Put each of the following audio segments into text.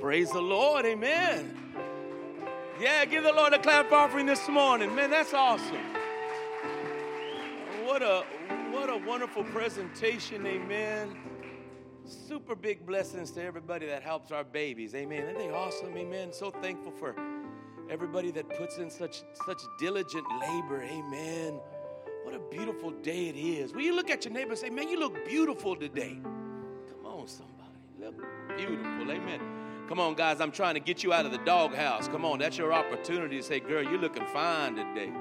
Praise the Lord. Amen. Yeah, give the Lord a clap offering this morning. Man, that's awesome. What a what a wonderful presentation. Amen. Super big blessings to everybody that helps our babies. Amen. Isn't they awesome? Amen. So thankful for everybody that puts in such such diligent labor. Amen. What a beautiful day it is. Will you look at your neighbor and say, Man, you look beautiful today? Come on, somebody. Look beautiful. Amen. Come on, guys, I'm trying to get you out of the doghouse. Come on, that's your opportunity to say, Girl, you're looking fine today.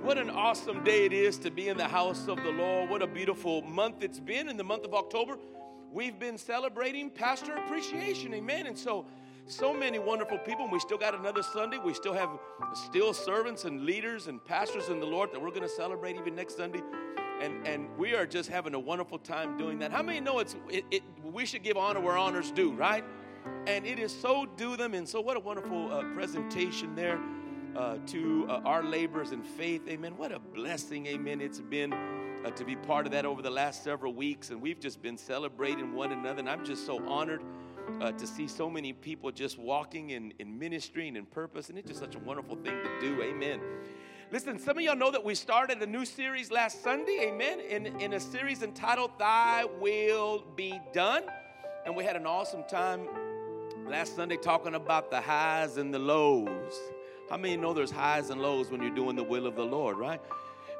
what an awesome day it is to be in the house of the Lord. What a beautiful month it's been in the month of October. We've been celebrating Pastor Appreciation. Amen. And so, so many wonderful people. and We still got another Sunday. We still have still servants and leaders and pastors in the Lord that we're going to celebrate even next Sunday and and we are just having a wonderful time doing that. How many know it's it, it we should give honor where honors due, right? And it is so due them, and so what a wonderful uh, presentation there uh, to uh, our labors in faith. Amen. What a blessing, amen. It's been uh, to be part of that over the last several weeks, and we've just been celebrating one another. And I'm just so honored uh, to see so many people just walking in, in ministry and in purpose, and it's just such a wonderful thing to do. Amen. Listen, some of y'all know that we started a new series last Sunday, amen, in, in a series entitled Thy Will Be Done. And we had an awesome time last Sunday talking about the highs and the lows. How many know there's highs and lows when you're doing the will of the Lord, right?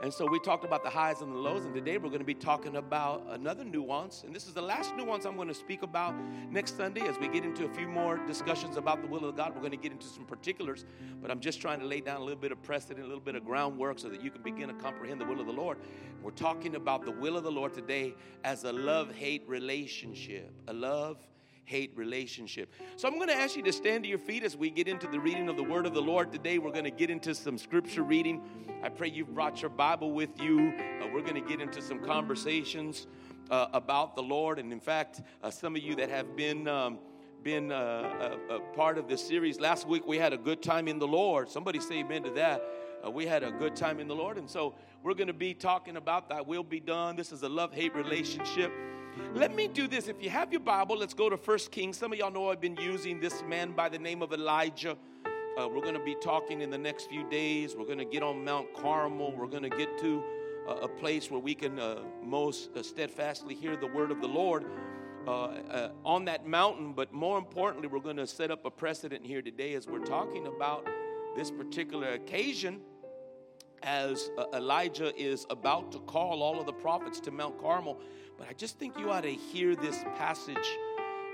And so we talked about the highs and the lows, and today we're going to be talking about another nuance. And this is the last nuance I'm going to speak about next Sunday as we get into a few more discussions about the will of God. We're going to get into some particulars, but I'm just trying to lay down a little bit of precedent, a little bit of groundwork so that you can begin to comprehend the will of the Lord. We're talking about the will of the Lord today as a love hate relationship. A love hate relationship. So I'm going to ask you to stand to your feet as we get into the reading of the word of the Lord today. We're going to get into some scripture reading. I pray you've brought your Bible with you. Uh, we're going to get into some conversations uh, about the Lord. And in fact, uh, some of you that have been. Um, been uh, a, a, part of this series. Last week we had a good time in the Lord. Somebody say amen to that. Uh, we had a good time in the Lord. And so we're going to be talking about that will be done. This is a love hate relationship. Let me do this. If you have your Bible, let's go to First Kings. Some of y'all know I've been using this man by the name of Elijah. Uh, we're going to be talking in the next few days. We're going to get on Mount Carmel. We're going to get to uh, a place where we can uh, most uh, steadfastly hear the word of the Lord uh, uh, on that mountain. But more importantly, we're going to set up a precedent here today as we're talking about this particular occasion as Elijah is about to call all of the prophets to Mount Carmel. But I just think you ought to hear this passage,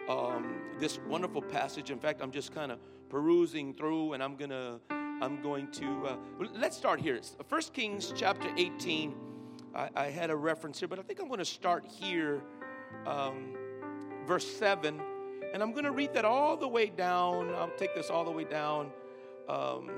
um, this wonderful passage. In fact, I'm just kind of perusing through, and I'm gonna, I'm going to. Uh, let's start here. First Kings chapter 18. I, I, had a reference here, but I think I'm going to start here, um, verse seven, and I'm going to read that all the way down. I'll take this all the way down. Um,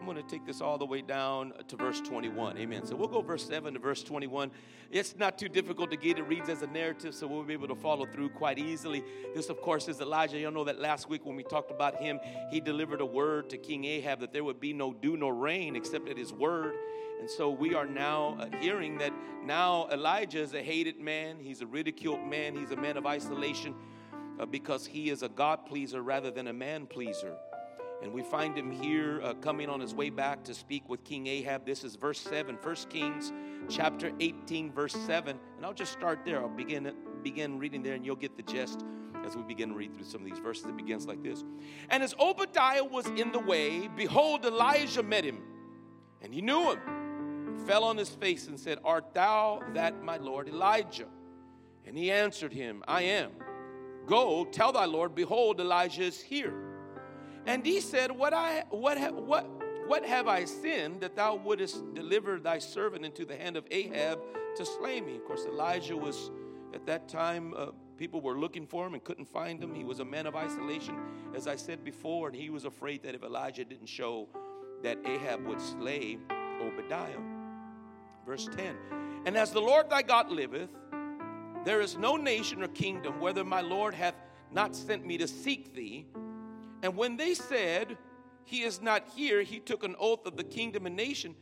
I'm going to take this all the way down to verse 21. Amen. So we'll go verse 7 to verse 21. It's not too difficult to get. It reads as a narrative, so we'll be able to follow through quite easily. This, of course, is Elijah. You'll know that last week when we talked about him, he delivered a word to King Ahab that there would be no dew nor rain except at his word. And so we are now uh, hearing that now Elijah is a hated man, he's a ridiculed man, he's a man of isolation uh, because he is a God pleaser rather than a man pleaser. And we find him here uh, coming on his way back to speak with King Ahab. This is verse 7, 1 Kings chapter 18, verse 7. And I'll just start there. I'll begin, begin reading there, and you'll get the gist as we begin to read through some of these verses. It begins like this And as Obadiah was in the way, behold, Elijah met him, and he knew him, fell on his face, and said, Art thou that my Lord Elijah? And he answered him, I am. Go, tell thy Lord, behold, Elijah is here. And he said, What, I, what, what, what have I sinned that thou wouldest deliver thy servant into the hand of Ahab to slay me? Of course, Elijah was at that time, uh, people were looking for him and couldn't find him. He was a man of isolation, as I said before, and he was afraid that if Elijah didn't show, that Ahab would slay Obadiah. Verse 10 And as the Lord thy God liveth, there is no nation or kingdom, whether my Lord hath not sent me to seek thee, and when they said, He is not here, he took an oath of the kingdom and nation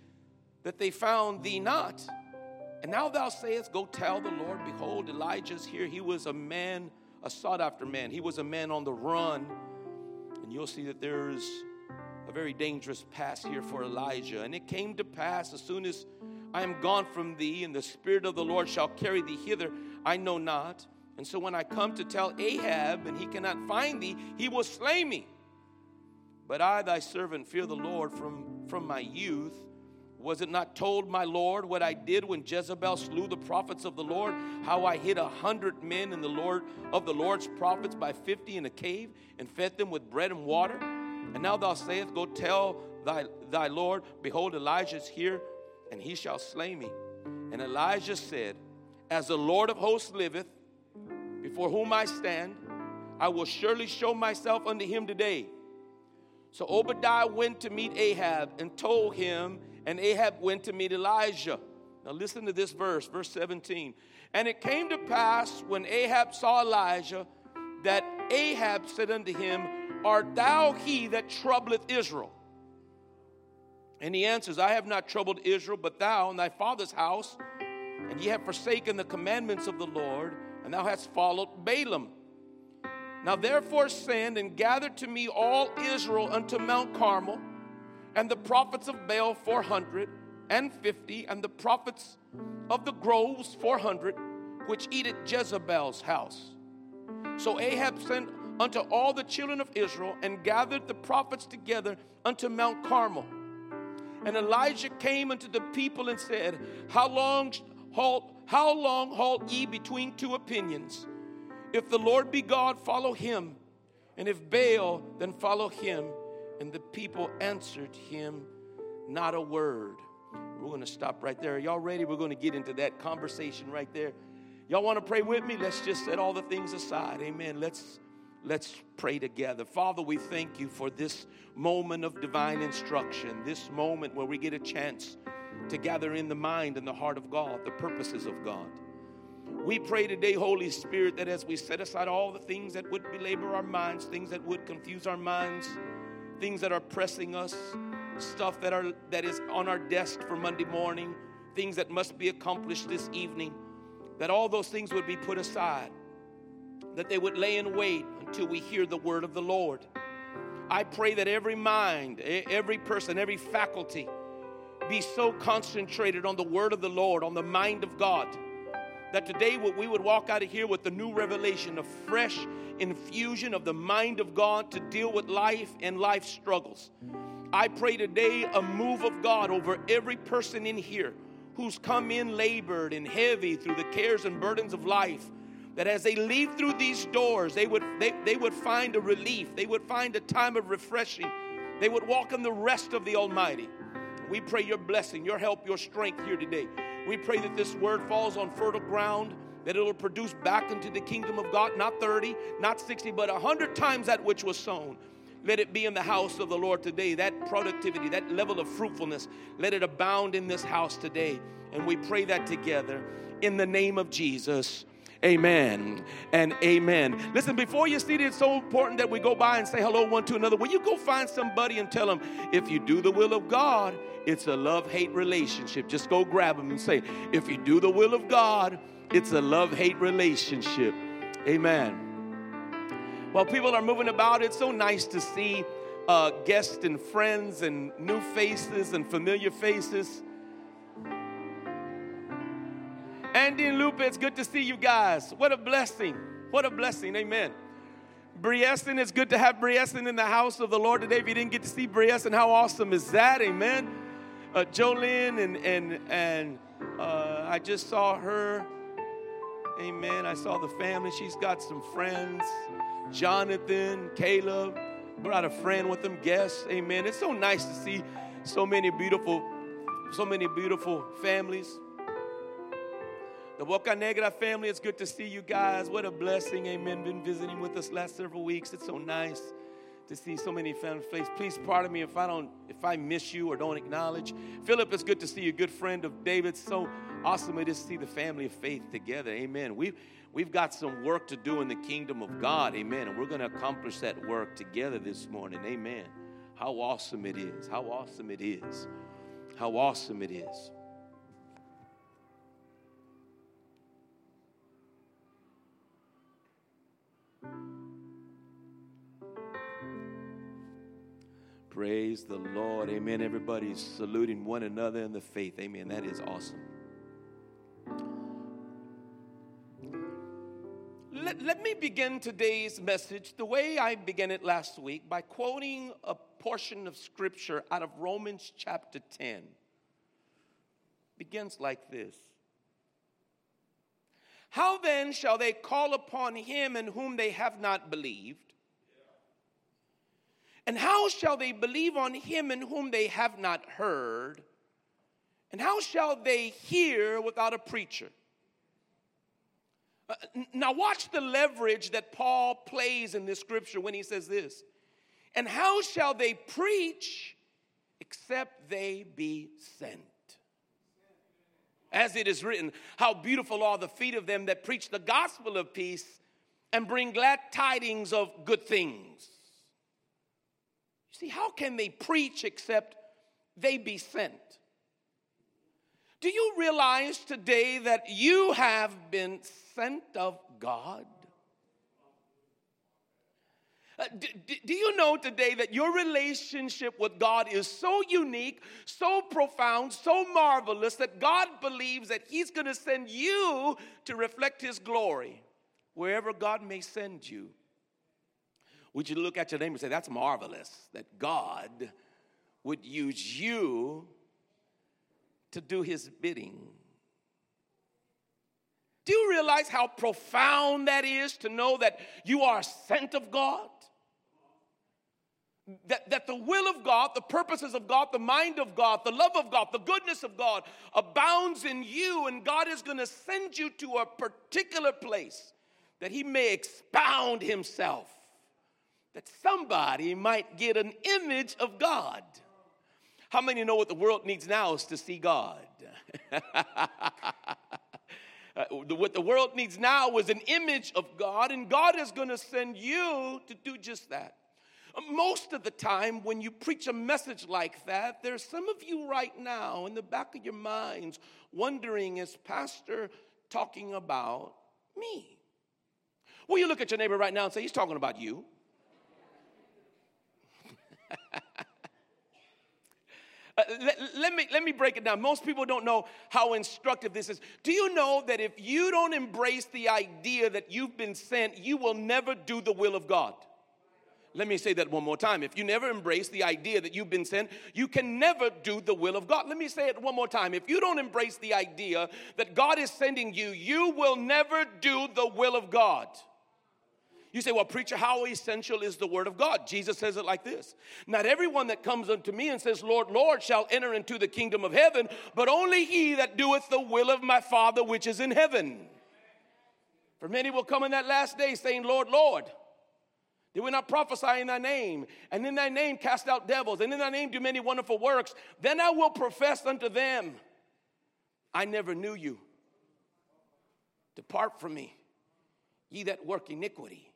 that they found thee not. And now thou sayest, Go tell the Lord, behold, Elijah is here. He was a man a sought after man. He was a man on the run. And you'll see that there's a very dangerous pass here for Elijah. And it came to pass as soon as I am gone from thee, and the Spirit of the Lord shall carry thee hither, I know not. And so when I come to tell Ahab, and he cannot find thee, he will slay me. But I, thy servant, fear the Lord from, from my youth. Was it not told my Lord what I did when Jezebel slew the prophets of the Lord? How I hid a hundred men in the Lord of the Lord's prophets by fifty in a cave and fed them with bread and water? And now thou sayest, Go tell thy, thy Lord, Behold, Elijah is here, and he shall slay me. And Elijah said, As the Lord of hosts liveth, before whom I stand, I will surely show myself unto him today. So Obadiah went to meet Ahab and told him and Ahab went to meet Elijah. Now, listen to this verse, verse 17. And it came to pass when Ahab saw Elijah that Ahab said unto him, Art thou he that troubleth Israel? And he answers, I have not troubled Israel, but thou and thy father's house, and ye have forsaken the commandments of the Lord, and thou hast followed Baalim. Now therefore send and gather to me all Israel unto Mount Carmel and the prophets of Baal 450, and the prophets of the groves 400, which eat at Jezebel's house. So Ahab sent unto all the children of Israel and gathered the prophets together unto Mount Carmel. And Elijah came unto the people and said, How long halt, how long halt ye between two opinions? If the Lord be God, follow him, and if Baal, then follow him. And the people answered him not a word. We're going to stop right there. Are y'all ready? We're going to get into that conversation right there. Y'all want to pray with me? Let's just set all the things aside. Amen. Let's let's pray together. Father, we thank you for this moment of divine instruction, this moment where we get a chance to gather in the mind and the heart of God, the purposes of God. We pray today, Holy Spirit, that as we set aside all the things that would belabor our minds, things that would confuse our minds, things that are pressing us, stuff that are that is on our desk for Monday morning, things that must be accomplished this evening, that all those things would be put aside, that they would lay in wait until we hear the word of the Lord. I pray that every mind, every person, every faculty be so concentrated on the word of the Lord, on the mind of God that today we would walk out of here with the new revelation, a fresh infusion of the mind of God to deal with life and life struggles. I pray today a move of God over every person in here who's come in labored and heavy through the cares and burdens of life. That as they leave through these doors, they would, they, they would find a relief, they would find a time of refreshing, they would walk in the rest of the Almighty. We pray your blessing, your help, your strength here today. We pray that this word falls on fertile ground, that it'll produce back into the kingdom of God, not 30, not 60, but 100 times that which was sown. Let it be in the house of the Lord today. That productivity, that level of fruitfulness, let it abound in this house today. And we pray that together in the name of Jesus. Amen and amen. Listen, before you see it, it's so important that we go by and say hello one to another. Will you go find somebody and tell them, if you do the will of God, it's a love hate relationship. Just go grab them and say, if you do the will of God, it's a love hate relationship. Amen. While people are moving about, it's so nice to see uh, guests and friends and new faces and familiar faces. Andy and Lupe, it's good to see you guys. What a blessing. What a blessing. Amen. Brieston, it's good to have Brieston in the house of the Lord today. If you didn't get to see Brieston, how awesome is that? Amen. Uh, Jolene and and and uh, I just saw her. Amen. I saw the family. She's got some friends. Jonathan, Caleb, brought a friend with them, guests. Amen. It's so nice to see so many beautiful, so many beautiful families. The Bocanegra family, it's good to see you guys. What a blessing. Amen. Been visiting with us last several weeks. It's so nice to see so many family faces. Please pardon me if I don't if I miss you or don't acknowledge. Philip, it's good to see you, good friend of David. So awesome to see the family of faith together. Amen. We've we've got some work to do in the kingdom of God. Amen. And we're going to accomplish that work together this morning. Amen. How awesome it is. How awesome it is. How awesome it is. Praise the Lord. Amen. Everybody's saluting one another in the faith. Amen. That is awesome. Let, let me begin today's message the way I began it last week by quoting a portion of scripture out of Romans chapter 10. Begins like this How then shall they call upon him in whom they have not believed? And how shall they believe on him in whom they have not heard? And how shall they hear without a preacher? Uh, now, watch the leverage that Paul plays in this scripture when he says this. And how shall they preach except they be sent? As it is written, how beautiful are the feet of them that preach the gospel of peace and bring glad tidings of good things. See, how can they preach except they be sent? Do you realize today that you have been sent of God? Uh, do, you know today that your relationship with God is so unique, so profound, so marvelous that God believes that He's going to send you to reflect His glory wherever God may send you? Would you look at your neighbor and say, That's marvelous that God would use you to do his bidding? Do you realize how profound that is to know that you are sent of God? That, that the will of God, the purposes of God, the mind of God, the love of God, the goodness of God abounds in you, and God is going to send you to a particular place that He may expound Himself that somebody might get an image of God. How many know what the world needs now is to see God? Uh, what the world needs now is an image of God, and God is going to send you to do just that. Most of the time, when you preach a message like that, there's some of you right now in the back of your minds wondering, is Pastor talking about me? Well, you look at your neighbor right now and say, He's talking about you. Uh, let, let, me, let me break it down. Most people don't know how instructive this is. Do you know that if you don't embrace the idea that you've been sent, you will never do the will of God? Let me say that one more time. If you never embrace the idea that you've been sent, you can never do the will of God. Let me say it one more time. If you don't embrace the idea that God is sending you, you will never do the will of God. You say, well, preacher, how essential is the word of God? Jesus says it like this Not everyone that comes unto me and says, Lord, Lord, shall enter into the kingdom of heaven, but only he that doeth the will of my Father which is in heaven. For many will come in that last day saying, Lord, Lord. Did we not prophesy in thy name? And in thy name cast out devils, and in thy name do many wonderful works. Then I will profess unto them, I never knew you. Depart from me, ye that work iniquity.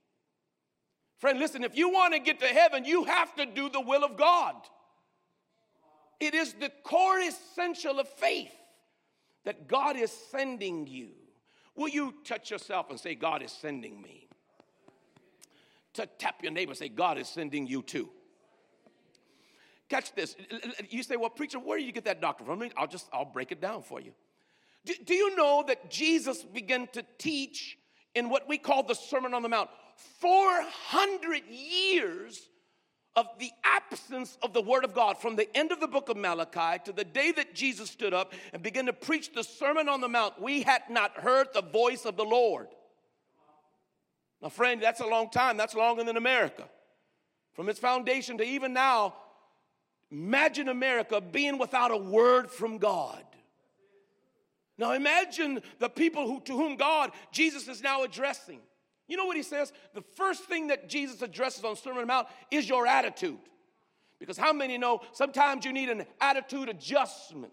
Friend, listen, if you want to get to heaven, you have to do the will of God. It is the core essential of faith that God is sending you. Will you touch yourself and say, God is sending me? To tap your neighbor and say, God is sending you too. Catch this. You say, well, preacher, where do you get that doctrine from? I'll just, I'll break it down for you. Do, do you know that Jesus began to teach in what we call the Sermon on the Mount? 400 years of the absence of the Word of God from the end of the book of Malachi to the day that Jesus stood up and began to preach the Sermon on the Mount, we had not heard the voice of the Lord. Now, friend, that's a long time. That's longer than America. From its foundation to even now, imagine America being without a word from God. Now, imagine the people who, to whom God, Jesus is now addressing. You know what he says? The first thing that Jesus addresses on Sermon on the Mount is your attitude. Because how many know sometimes you need an attitude adjustment?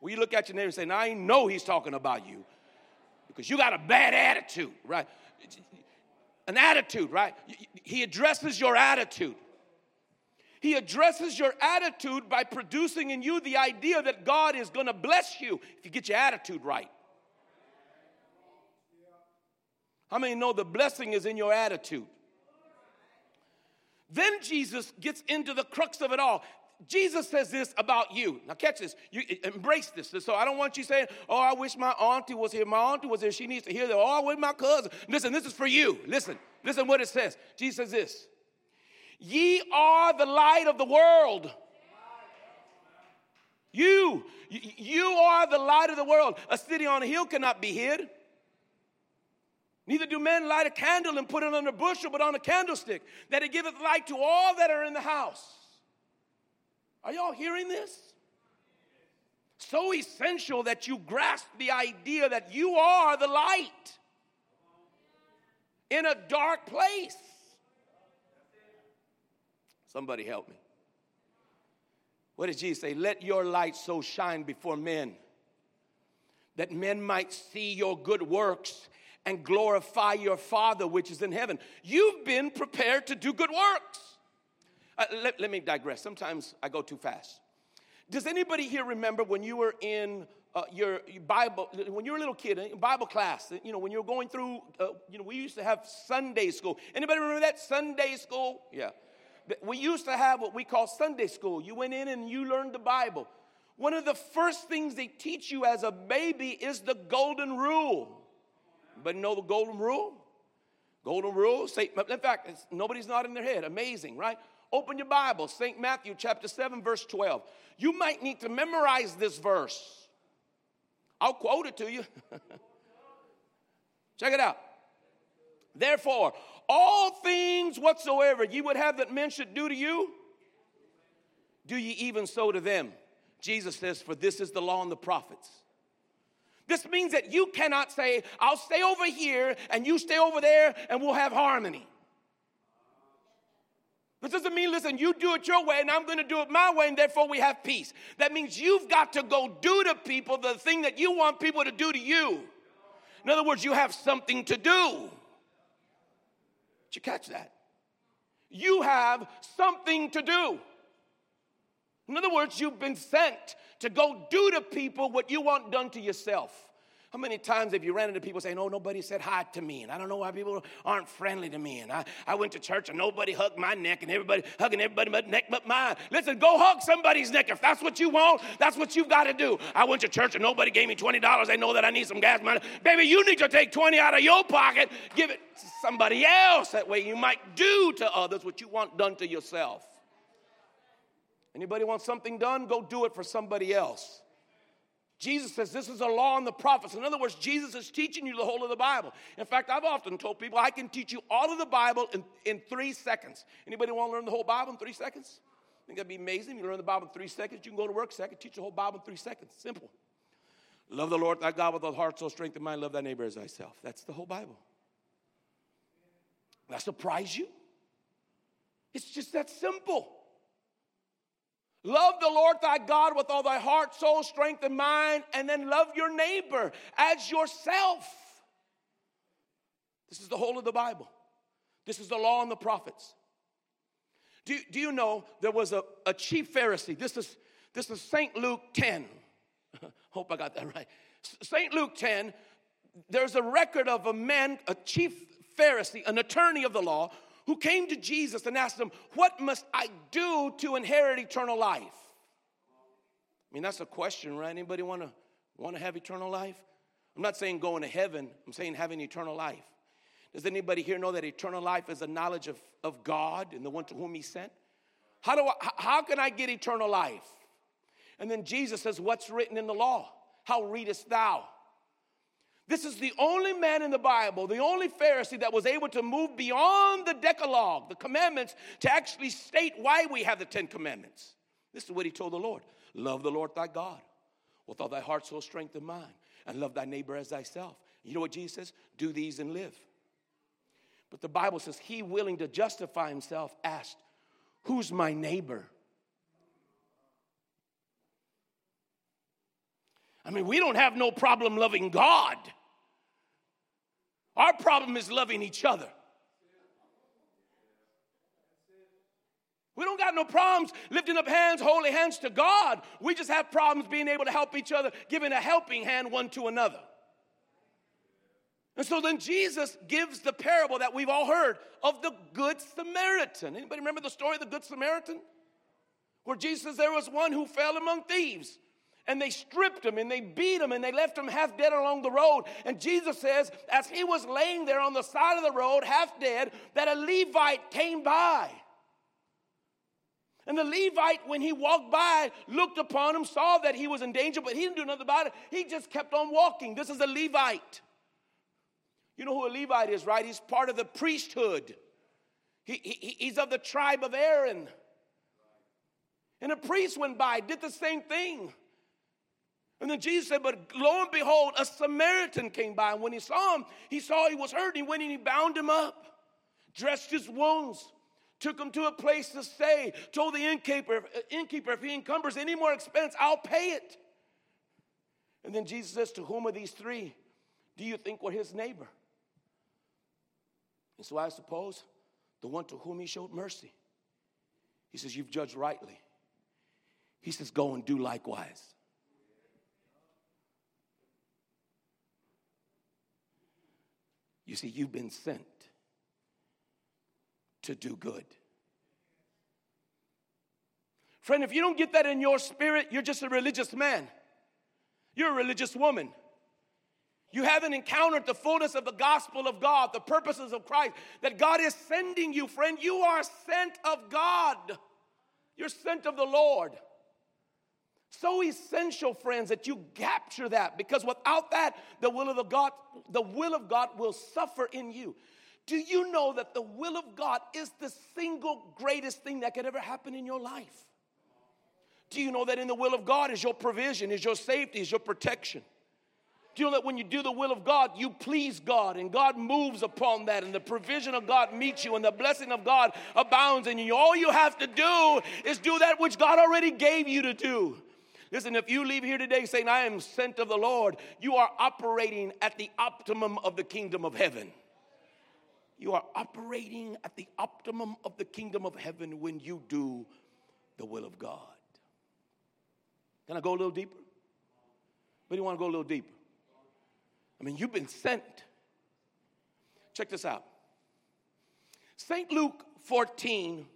Well, you look at your neighbor and say, I know he's talking about you because you got a bad attitude, right? An attitude, right? He addresses your attitude. He addresses your attitude by producing in you the idea that God is going to bless you if you get your attitude right. How many know the blessing is in your attitude? Then Jesus gets into the crux of it all. Jesus says this about you. Now, catch this. You embrace this. So I don't want you saying, "Oh, I wish my auntie was here. My auntie was here. She needs to hear that." Oh, I wish my cousin. Listen, this is for you. Listen, listen what it says. Jesus says this: "Ye are the light of the world." You, you are the light of the world. A city on a hill cannot be hid. Neither do men light a candle and put it on a bushel, but on a candlestick, that it giveth light to all that are in the house. Are y'all hearing this? So essential that you grasp the idea that you are the light in a dark place. Somebody help me. What did Jesus say? Let your light so shine before men that men might see your good works and glorify your Father which is in heaven. You've been prepared to do good works. Uh, let, let, me digress. Sometimes I go too fast. Does anybody here remember when you were in uh, your, your, Bible, when you were a little kid, in Bible class, you know, when you were going through, uh, you know, we used to have Sunday school. Anybody remember that Sunday school? Yeah. We used to have what we call Sunday school. You went in and you learned the Bible. One of the first things they teach you as a baby is the golden rule. But know the golden rule? Golden rule. Say, in fact, nobody's not in their head. Amazing, right? Open your Bible, St. Matthew chapter 7, verse 12. You might need to memorize this verse. I'll quote it to you. Check it out. Therefore, all things whatsoever ye would have that men should do to you, do ye even so to them. Jesus says, For this is the law and the prophets. This means that you cannot say, I'll stay over here and you stay over there and we'll have harmony. This doesn't mean, listen, you do it your way and I'm going to do it my way and therefore we have peace. That means you've got to go do to people the thing that you want people to do to you. In other words, you have something to do. Did you catch that? You have something to do. In other words, you've been sent to go do to people what you want done to yourself. How many times have you ran into people saying, Oh, nobody said hi to me, and I don't know why people aren't friendly to me, and I, I went to church and nobody hugged my neck, and everybody hugging everybody's neck but mine. Listen, go hug somebody's neck. If that's what you want, that's what you've got to do. I went to church and nobody gave me $20. They know that I need some gas money. Baby, you need to take 20 out of your pocket, give it to somebody else. That way you might do to others what you want done to yourself. Anybody want something done? Go do it for somebody else. Jesus says this is a law and the prophets. In other words, Jesus is teaching you the whole of the Bible. In fact, I've often told people I can teach you all of the Bible in, in three seconds. Anybody want to learn the whole Bible in three seconds? I think that'd be amazing. You learn the Bible in three seconds. You can go to work second, teach the whole Bible in three seconds. Simple. Love the Lord thy God with all heart, soul, strength, and mind. Love thy neighbor as thyself. That's the whole Bible. That surprise you? It's just that simple. Love the Lord thy God with all thy heart, soul, strength, and mind, and then love your neighbor as yourself. This is the whole of the Bible. This is the law and the prophets. Do, do you know there was a, a chief Pharisee? This is, this is St. Luke 10. Hope I got that right. St. Luke 10, there's a record of a man, a chief Pharisee, an attorney of the law, who came to Jesus and asked him, What must I do to inherit eternal life? I mean, that's a question, right? Anybody want to want to have eternal life? I'm not saying going to heaven, I'm saying having eternal life. Does anybody here know that eternal life is a knowledge of, of God and the one to whom He sent? How, do I, how can I get eternal life? And then Jesus says, What's written in the law? How readest thou? This is the only man in the Bible, the only Pharisee that was able to move beyond the Decalogue, the commandments, to actually state why we have the Ten Commandments. This is what he told the Lord Love the Lord thy God with all thy heart, soul, strength, and mind, and love thy neighbor as thyself. You know what Jesus says? Do these and live. But the Bible says, He willing to justify himself asked, Who's my neighbor? I mean, we don't have no problem loving God. Our problem is loving each other. We don't got no problems lifting up hands, holy hands to God. We just have problems being able to help each other, giving a helping hand one to another. And so then Jesus gives the parable that we've all heard of the Good Samaritan. Anybody remember the story of the Good Samaritan? Where Jesus says there was one who fell among thieves. And they stripped him and they beat him and they left him half dead along the road. And Jesus says, as he was laying there on the side of the road, half dead, that a Levite came by. And the Levite, when he walked by, looked upon him, saw that he was in danger, but he didn't do nothing about it. He just kept on walking. This is a Levite. You know who a Levite is, right? He's part of the priesthood. He, he, he's of the tribe of Aaron. And a priest went by, did the same thing. And then Jesus said, But lo and behold, a Samaritan came by. And when he saw him, he saw he was hurt. He went and he bound him up, dressed his wounds, took him to a place to stay, told the innkeeper, innkeeper if he encumbers any more expense, I'll pay it. And then Jesus says, To whom of these three do you think were his neighbor? And so I suppose the one to whom he showed mercy. He says, You've judged rightly. He says, Go and do likewise. You see, you've been sent to do good. Friend, if you don't get that in your spirit, you're just a religious man. You're a religious woman. You haven't encountered the fullness of the gospel of God, the purposes of Christ, that God is sending you, friend. You are sent of God. You're sent of the Lord. So essential, friends, that you capture that because without that, the will of the God, the will of God will suffer in you. Do you know that the will of God is the single greatest thing that could ever happen in your life? Do you know that in the will of God is your provision, is your safety, is your protection? Do you know that when you do the will of God, you please God and God moves upon that and the provision of God meets you and the blessing of God abounds in you? All you have to do is do that which God already gave you to do. Listen, if you leave here today saying, I am sent of the Lord, you are operating at the optimum of the kingdom of heaven. You are operating at the optimum of the kingdom of heaven when you do the will of God. Can I go a little deeper? But you want to go a little deeper? I mean, you've been sent. Check this out. St. Luke 14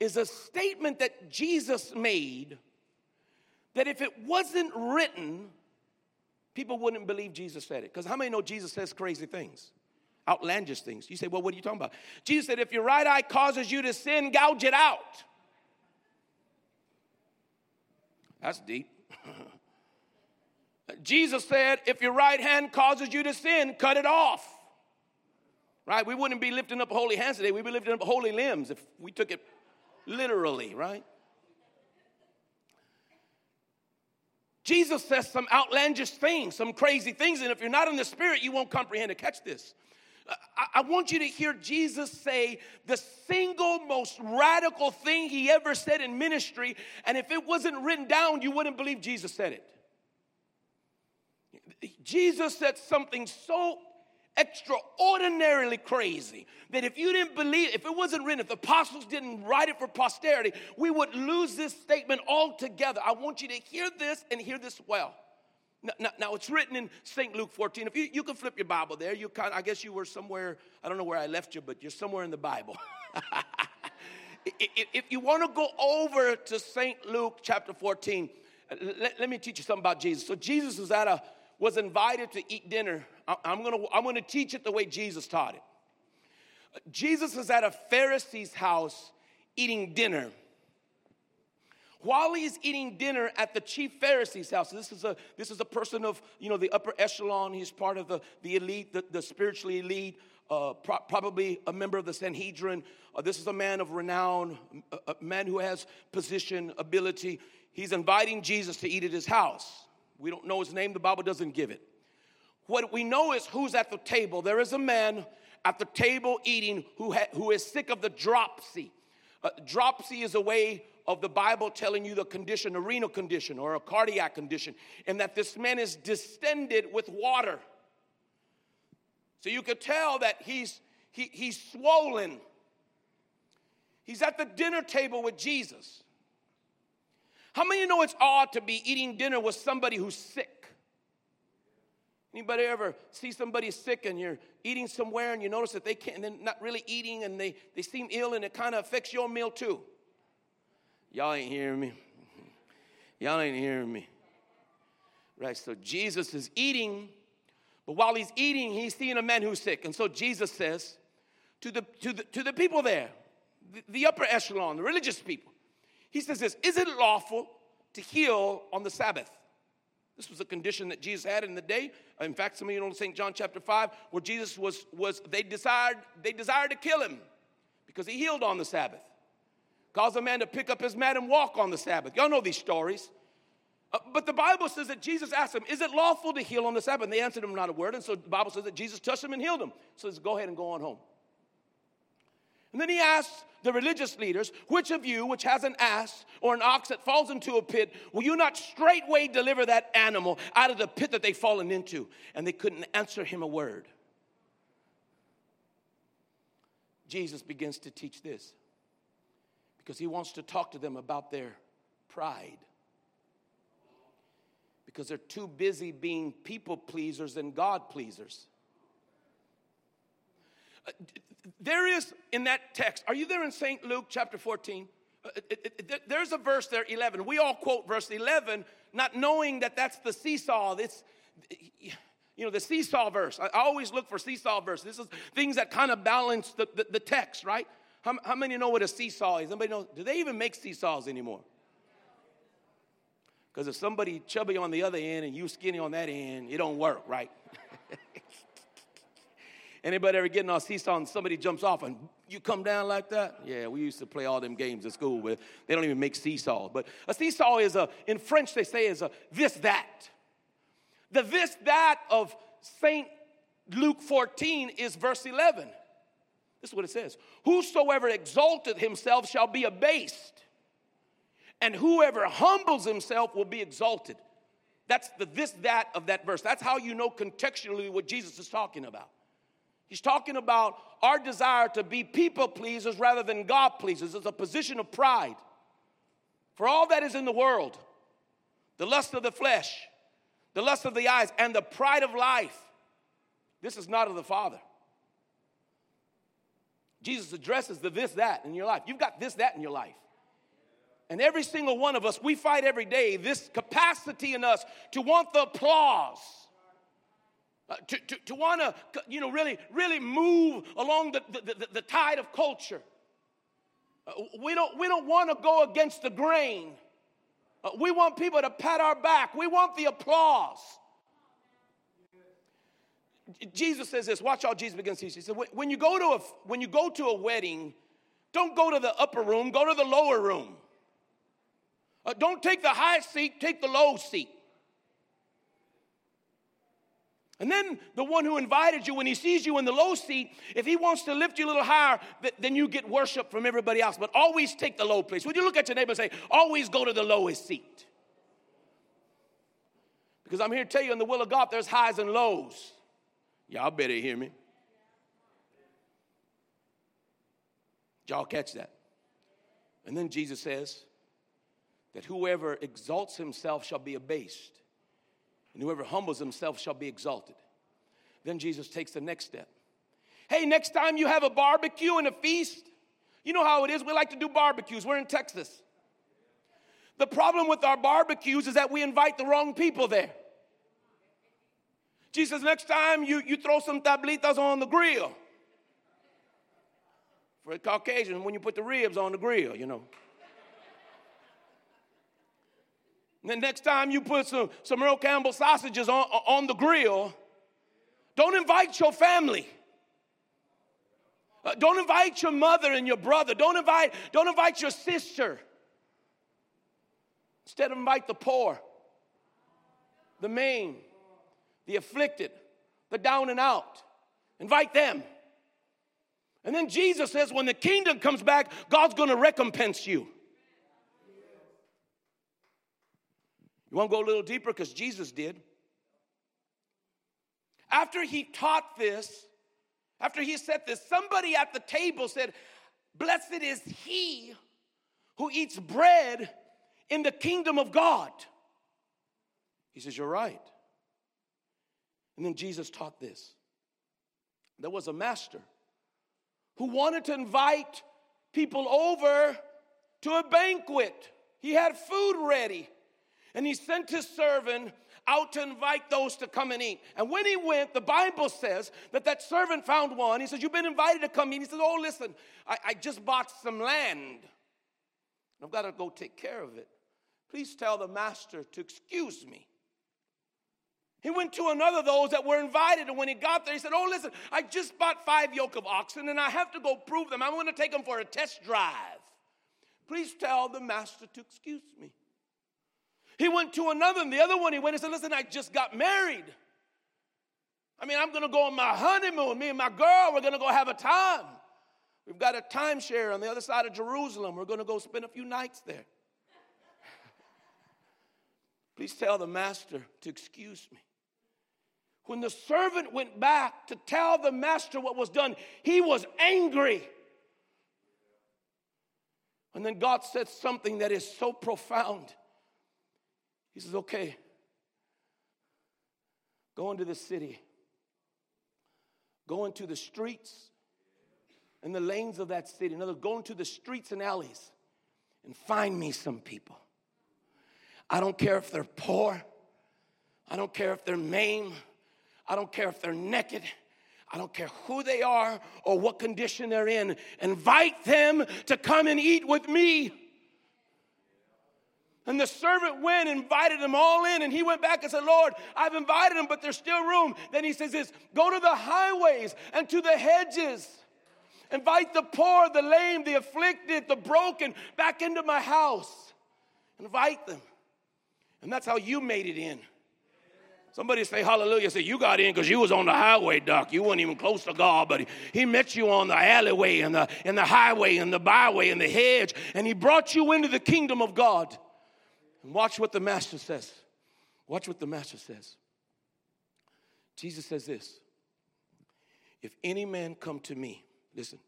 is a statement that Jesus made that if it wasn't written, people wouldn't believe Jesus said it. Because how many know Jesus says crazy things? Outlandish things. You say, well, what are you talking about? Jesus said, if your right eye causes you to sin, gouge it out. That's deep. Jesus said, if your right hand causes you to sin, cut it off. Right? We wouldn't be lifting up holy hands today. We'd be lifting up holy limbs if we took it literally, right? Jesus says some outlandish things, some crazy things, and if you're not in the spirit, you won't comprehend to catch this. Uh, I, I want you to hear Jesus say the single most radical thing he ever said in ministry, and if it wasn't written down, you wouldn't believe Jesus said it. Jesus said something so extraordinarily crazy that if you didn't believe, if it wasn't written, if the apostles didn't write it for posterity, we would lose this statement altogether. I want you to hear this and hear this well. Now, now, now it's written in St. Luke 14. If you, you can flip your Bible there, you kind I guess you were somewhere, I don't know where I left you, but you're somewhere in the Bible. if you want to go over to St. Luke chapter 14, let, let me teach you something about Jesus. So Jesus was at a was invited to eat dinner. I'm gonna, I'm gonna teach it the way Jesus taught it. Jesus is at a Pharisee's house eating dinner. While he's eating dinner at the chief Pharisee's house, this is a, this is a person of, you know, the upper echelon. He's part of the, the elite, the, the spiritually elite, uh, pro- probably a member of the Sanhedrin. Uh, this is a man of renown, a, a man who has position, ability. He's inviting Jesus to eat at his house. We don't know his name, the Bible doesn't give it. What we know is who's at the table. There is a man at the table eating who, ha- who is sick of the dropsy. Uh, dropsy is a way of the Bible telling you the condition, a renal condition or a cardiac condition, and that this man is distended with water. So you could tell that he's, he, he's swollen. He's at the dinner table with Jesus. How many know it's odd to be eating dinner with somebody who's sick? Anybody ever see somebody sick and you're eating somewhere and you notice that they can't, they're not really eating and they, they seem ill and it kind of affects your meal too? Y'all ain't hearing me. Y'all ain't hearing me. Right, so Jesus is eating, but while he's eating, he's seeing a man who's sick. And so Jesus says to the, to the, to the people there, the, the upper echelon, the religious people, he says this Is it lawful to heal on the Sabbath? This was a condition that Jesus had in the day. In fact, some of you know St. John chapter 5, where Jesus was, was they desired, they desired to kill him because he healed on the Sabbath. Caused a man to pick up his mat and walk on the Sabbath. Y'all know these stories. Uh, but the Bible says that Jesus asked them, Is it lawful to heal on the Sabbath? And they answered him not a word. And so the Bible says that Jesus touched him and healed him. So says, Go ahead and go on home. And then he asks the religious leaders, Which of you, which has an ass or an ox that falls into a pit, will you not straightway deliver that animal out of the pit that they've fallen into? And they couldn't answer him a word. Jesus begins to teach this because he wants to talk to them about their pride. Because they're too busy being people pleasers and God pleasers. There is in that text, are you there in St. Luke chapter 14? Uh, there's a verse there, 11. We all quote verse 11, not knowing that that's the seesaw. It's, you know, the seesaw verse. I always look for seesaw verse. This is things that kind of balance the, the, the text, right? How, how many know what a seesaw is? Anybody know? Do they even make seesaws anymore? Because if somebody chubby on the other end and you skinny on that end, it don't work, right? Anybody ever getting on a seesaw and somebody jumps off and you come down like that? Yeah, we used to play all them games at school, but they don't even make seesaws. But a seesaw is a, in French they say is a this, that. The this, that of St. Luke 14 is verse 11. This is what it says Whosoever exalteth himself shall be abased, and whoever humbles himself will be exalted. That's the this, that of that verse. That's how you know contextually what Jesus is talking about. He's talking about our desire to be people pleasers rather than God pleasers. It's a position of pride. For all that is in the world, the lust of the flesh, the lust of the eyes, and the pride of life, this is not of the Father. Jesus addresses the this, that in your life. You've got this, that in your life. And every single one of us, we fight every day this capacity in us to want the applause uh, to, to, to want to, you know, really, really move along the, the, the, the tide of culture. Uh, we don't, we don't want to go against the grain. Uh, we want people to pat our back. We want the applause. Jesus says this. Watch how Jesus begins to teach. He said, when you go to a when you go to a wedding, don't go to the upper room. Go to the lower room. Uh, don't take the high seat. Take the low seat. And then the one who invited you, when he sees you in the low seat, if he wants to lift you a little higher, then you get worship from everybody else. But always take the low place. Would you look at your neighbor and say, always go to the lowest seat? Because I'm here to tell you, in the will of God, there's highs and lows. Y'all better hear me. Y'all catch that? And then Jesus says that whoever exalts himself shall be abased and whoever humbles himself shall be exalted. Then Jesus takes the next step. Hey, next time you have a barbecue and a feast, you know how it is. We like to do barbecues. We're in Texas. The problem with our barbecues is that we invite the wrong people there. Jesus, next time you, you throw some tablitas on the grill. For a Caucasian, when you put the ribs on the grill, you know. And the next time you put some, some Earl Campbell sausages on, on the grill, don't invite your family. Uh, don't invite your mother and your brother. Don't invite, don't invite your sister. Instead, invite the poor, the maimed, the afflicted, the down and out. Invite them. And then Jesus says, when the kingdom comes back, God's gonna recompense you. You want to go a little deeper? Because Jesus did. After he taught this, after he said this, somebody at the table said, Blessed is he who eats bread in the kingdom of God. He says, You're right. And then Jesus taught this. There was a master who wanted to invite people over to a banquet. He had food ready. And he sent his servant out to invite those to come and eat. And when he went, the Bible says that that servant found one. He says, You've been invited to come eat. He says, Oh, listen, I, I just bought some land. I've got to go take care of it. Please tell the master to excuse me. He went to another of those that were invited, and when he got there, he said, Oh, listen, I just bought five yoke of oxen, and I have to go prove them. I'm going to take them for a test drive. Please tell the master to excuse me. He went to another, and the other one, he went and said, Listen, I just got married. I mean, I'm going to go on my honeymoon. Me and my girl, we're going to go have a time. We've got a timeshare on the other side of Jerusalem. We're going to go spend a few nights there. Please tell the master to excuse me. When the servant went back to tell the master what was done, he was angry. And then God said something that is so profound. He says, Okay, go into the city, go into the streets and the lanes of that city. In other words, go into the streets and alleys and find me some people. I don't care if they're poor, I don't care if they're maimed, I don't care if they're naked. I don't care who they are or what condition they're in. Invite them to come and eat with me. And the servant went, and invited them all in, and he went back and said, Lord, I've invited them, but there's still room. Then he says this go to the highways and to the hedges. Invite the poor, the lame, the afflicted, the broken back into my house. Invite them. And that's how you made it in. Somebody say hallelujah. Say, you got in because you was on the highway, Doc. You weren't even close to God, but he, he met you on the alleyway and the, and the highway and the byway and the hedge, and he brought you into the kingdom of God. And watch what the master says. Watch what the master says. Jesus says this If any man come to me, listen,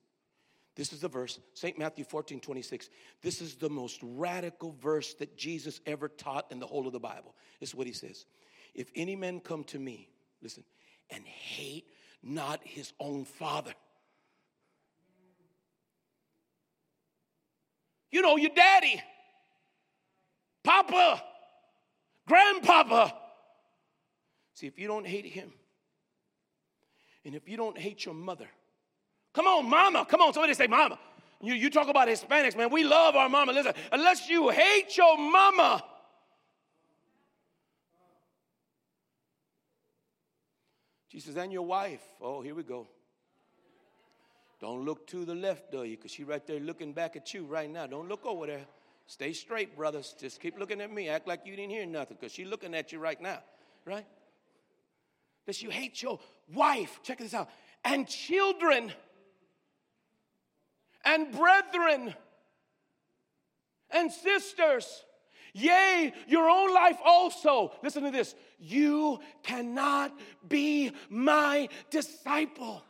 this is the verse, St. Matthew 14, 26. This is the most radical verse that Jesus ever taught in the whole of the Bible. This is what he says. If any man come to me, listen, and hate not his own father. You know, your daddy, Papa, Grandpapa. See, if you don't hate him, and if you don't hate your mother, come on, mama, come on, somebody say mama. You, you talk about Hispanics, man, we love our mama. Listen, unless you hate your mama, says, and your wife. Oh, here we go. Don't look to the left you, because she right there looking back at you right now. Don't look over there. Stay straight, brothers. Just keep looking at me. Act like you didn't hear nothing, because she's looking at you right now, right? That you hate your wife. Check this out. And children and brethren and sisters Yea, your own life also. Listen to this. You cannot be my disciple.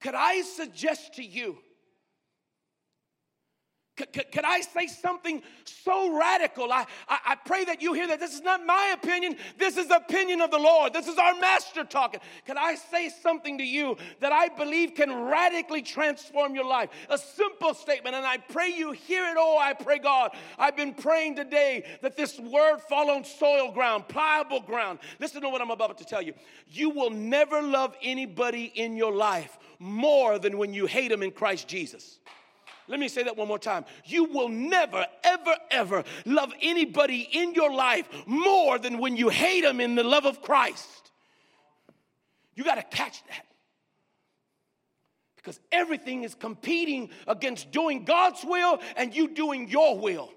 Could I suggest to you could, I say something so radical? I, I, I, pray that you hear that this is not my opinion. This is the opinion of the Lord. This is our master talking. Could I say something to you that I believe can radically transform your life? A simple statement, and I pray you hear it. Oh, I pray, God. I've been praying today that this word fall on soil ground, pliable ground. Listen to what I'm about to tell you. You will never love anybody in your life more than when you hate them in Christ Jesus. Let me say that one more time. You will never, ever, ever love anybody in your life more than when you hate them in the love of Christ. You got to catch that. Because everything is competing against doing God's will and you doing your will.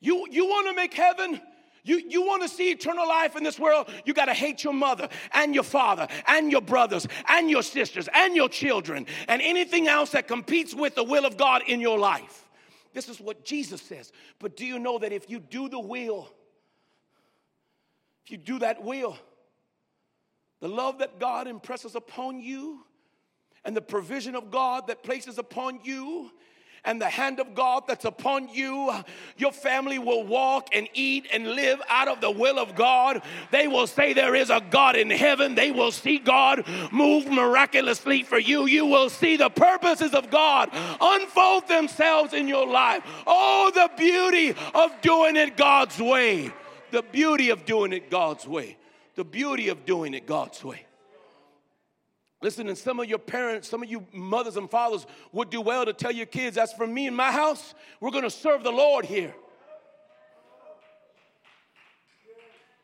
You, you want to make heaven? You, you want to see eternal life in this world, you got to hate your mother and your father and your brothers and your sisters and your children and anything else that competes with the will of God in your life. This is what Jesus says. But do you know that if you do the will, if you do that will, the love that God impresses upon you and the provision of God that places upon you and the hand of God that's upon you. Your family will walk and eat and live out of the will of God. They will say there is a God in heaven. They will see God move miraculously for you. You will see the purposes of God unfold themselves in your life. Oh, the beauty of doing it God's way. The beauty of doing it God's way. The beauty of doing it God's way. Listen, and some of your parents, some of you mothers and fathers would do well to tell your kids, as for me and my house, we're going to serve the Lord here.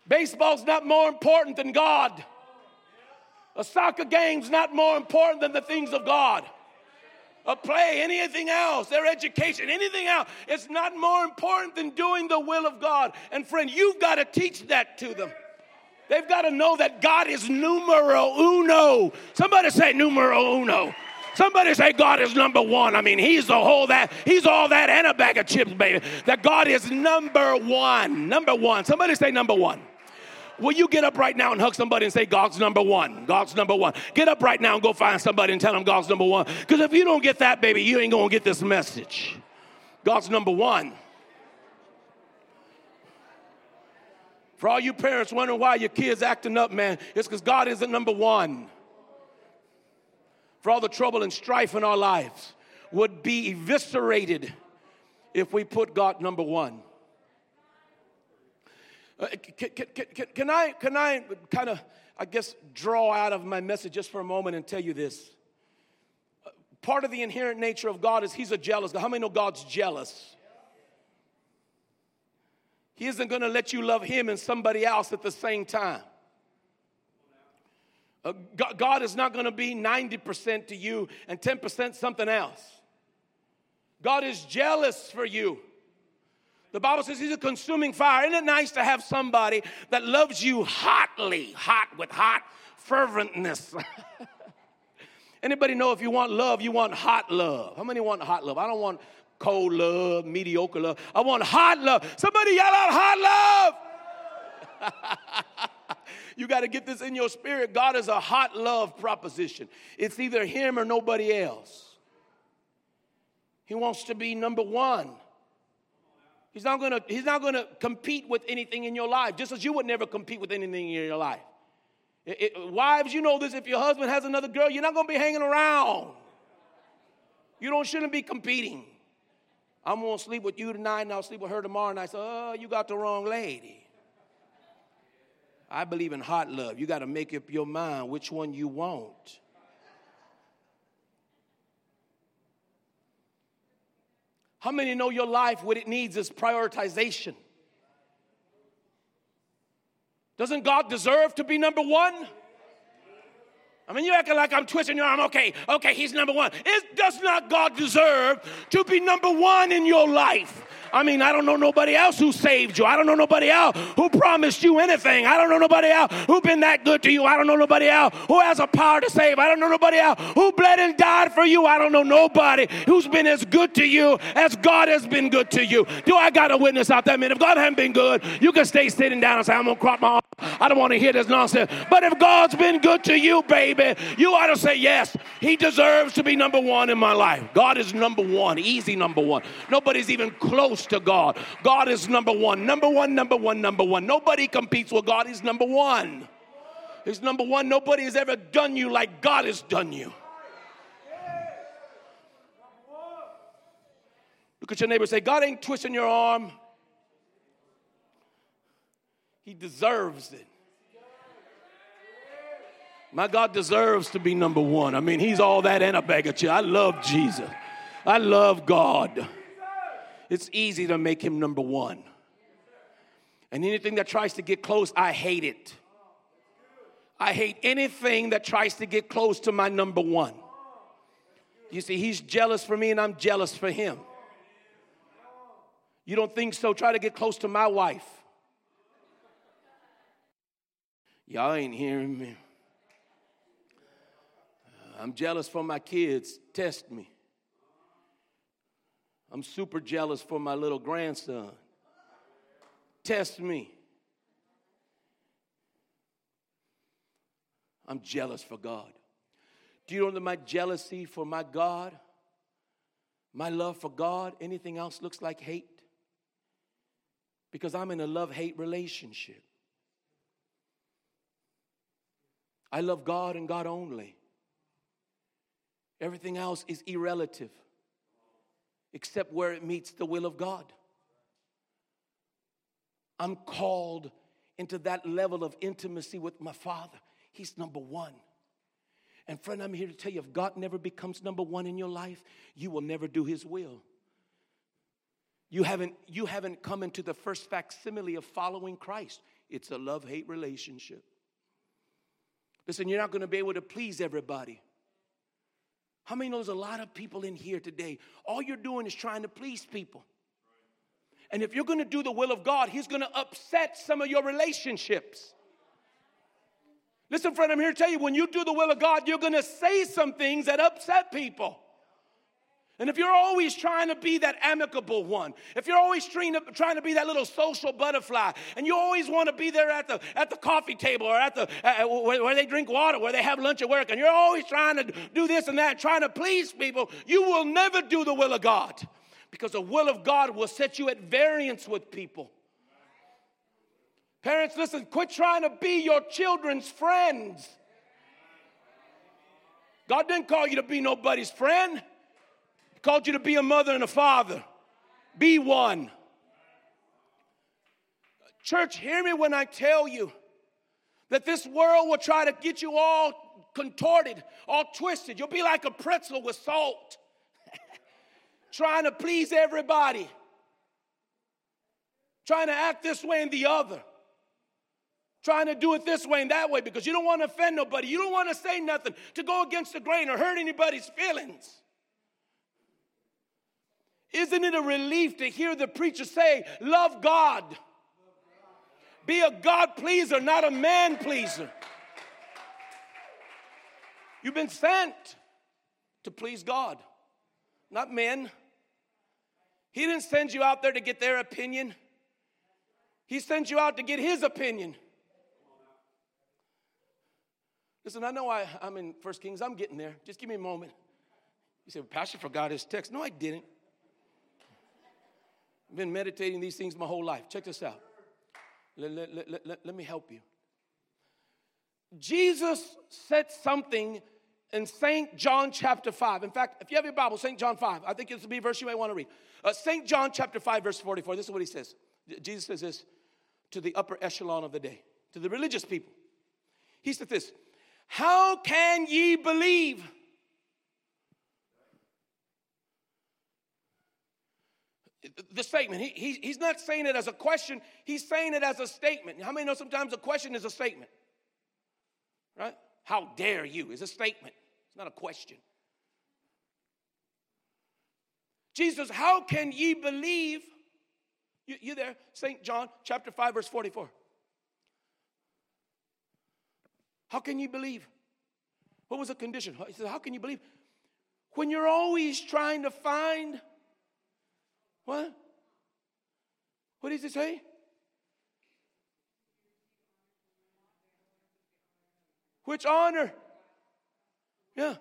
Baseball's not more important than God. A soccer game's not more important than the things of God. A play, anything else, their education, anything else, it's not more important than doing the will of God. And friend, you've got to teach that to them. They've got to know that God is numero uno. Somebody say numero uno. Somebody say God is number one. I mean, He's the whole that, He's all that and a bag of chips, baby. That God is number one. Number one. Somebody say number one. Will you get up right now and hug somebody and say, God's number one? God's number one. Get up right now and go find somebody and tell them God's number one. Because if you don't get that, baby, you ain't going to get this message. God's number one. For all you parents wondering why your kids acting up, man, it's because God isn't number one. For all the trouble and strife in our lives would be eviscerated if we put God number one. Uh, can, can, can, can, I, can I kind of, I guess, draw out of my message just for a moment and tell you this? Uh, part of the inherent nature of God is He's a jealous God. How many know God's jealous? He isn't going to let you love Him and somebody else at the same time. Uh, God is not going to be 90% to you and 10% something else. God is jealous for you. The Bible says He's a consuming fire. Isn't it nice to have somebody that loves you hotly, hot with hot ferventness? Anybody know if you want love, you want hot love? How many want hot love? I don't want cold love, mediocre love. I want hot love. Somebody yell out hot love. you got to get this in your spirit. God is a hot love proposition. It's either Him or nobody else. He wants to be number one. He's not gonna, he's not gonna compete with anything in your life, just as you would never compete with anything in your life. It, it, wives, you know this, if your husband has another girl, you're not gonna be hanging around. You don't shouldn't be competing. I'm gonna sleep with you tonight and I'll sleep with her tomorrow night. So, oh, you got the wrong lady. I believe in hot love. You got to make up your mind which one you want. How many know your life, what it needs is prioritization? Doesn't God deserve to be number one? I mean, you're acting like I'm twisting your arm. Okay, okay, he's number one. It does not God deserve to be number one in your life? I mean, I don't know nobody else who saved you. I don't know nobody else who promised you anything. I don't know nobody else who been that good to you. I don't know nobody else who has a power to save. I don't know nobody else who bled and died for you. I don't know nobody who's been as good to you as God has been good to you. Do I got a witness out there, man? If God hadn't been good, you can stay sitting down and say, I'm going to crop my arm. I don't want to hear this nonsense. But if God's been good to you, baby, you ought to say, yes, he deserves to be number one in my life. God is number one, easy number one. Nobody's even close close to God. God is number one, number one, number one, number one. Nobody competes with God. He's number one. He's number one. Nobody has ever done you like God has done you. Look at your neighbor say, God ain't twisting your arm. He deserves it. My God deserves to be number one. I mean, He's all that and a bag of chips. I love Jesus. I love God it's easy to make him number one. And anything that tries to get close, I hate it. I hate anything that tries to get close to my number one. You see, he's jealous for me and I'm jealous for him. You don't think so? Try to get close to my wife. Y'all ain't hearing me. I'm jealous for my kids. Test me. I'm super jealous for my little grandson. Test me. I'm jealous for God. Do you know that my jealousy for my God my love for God, anything else looks like hate. Because I'm in a love hate relationship. I love God and God only. Everything else is irrelative, except where it meets the will of God. I'm called into that level of intimacy with my Father. He's number one. And friend, I'm here to tell you if God never becomes number one in your life, you will never do His will. You haven't, you haven't come into the first facsimile of following Christ. It's a love hate relationship. Listen, you're not going to be able to please everybody. How many there's a lot of people in here today? All you're doing is trying to please people. And if you're going to do the will of God, He's going to upset some of your relationships. Listen, friend, I'm here to tell you when you do the will of God, you're going to say some things that upset people. And if you're always trying to be that amicable one, if you're always trying to, trying to be that little social butterfly, and you always want to be there at the, at the coffee table or at the, where, where they drink water, where they have lunch at work, and you're always trying to do this and that, trying to please people, you will never do the will of God because the will of God will set you at variance with people. Parents, listen, quit trying to be your children's friends. God didn't call you to be nobody's friend called you to be a mother and a father. Be one. Church, hear me when I tell you that this world will try to get you all contorted, all twisted. You'll be like a pretzel with salt, trying to please everybody, trying to act this way and the other, trying to do it this way and that way because you don't want to offend nobody. You don't want to say nothing to go against the grain or hurt anybody's feelings. Isn't it a relief to hear the preacher say, Love God? Be a God pleaser, not a man pleaser. You've been sent to please God, not men. He didn't send you out there to get their opinion, He sent you out to get His opinion. Listen, I know I, I'm in First Kings, I'm getting there. Just give me a moment. You say, well, Pastor forgot his text. No, I didn't. I've been meditating these things my whole life. Check this out. Let, let, let, let, let me help you. Jesus said something in St. John chapter 5. In fact, if you have your Bible, St. John 5, I think this will be a verse you may want to read. Uh, St. John chapter 5, verse 44, this is what he says. Jesus says this to the upper echelon of the day, to the religious people. He said this How can ye believe? The statement. He, he, he's not saying it as a question, he's saying it as a statement. How many know sometimes a question is a statement? Right? How dare you is a statement, it's not a question. Jesus, how can ye believe? You, you there? St. John chapter 5, verse 44. How can you believe? What was the condition? He said, How can you believe? When you're always trying to find what? What does it say? Which honor? Yeah.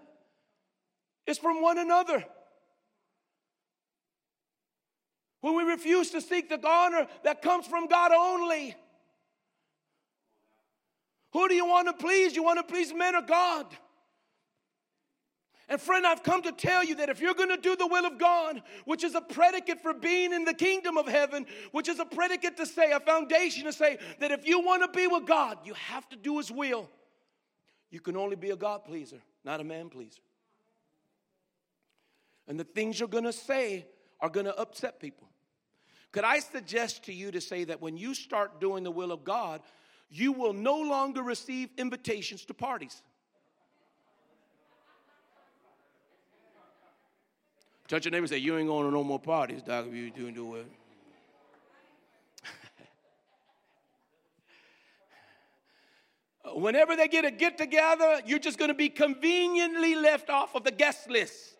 It's from one another. When we refuse to seek the honor that comes from God only. Who do you want to please? You want to please men or God? And friend, I've come to tell you that if you're going to do the will of God, which is a predicate for being in the kingdom of heaven, which is a predicate to say, a foundation to say that if you want to be with God, you have to do His will. You can only be a God pleaser, not a man pleaser. And the things you're going to say are going to upset people. Could I suggest to you to say that when you start doing the will of God, you will no longer receive invitations to parties? Touch your neighbor and say, You ain't going to no more parties, dog, if you doing do it. Whenever they get a get together, you're just going to be conveniently left off of the guest list.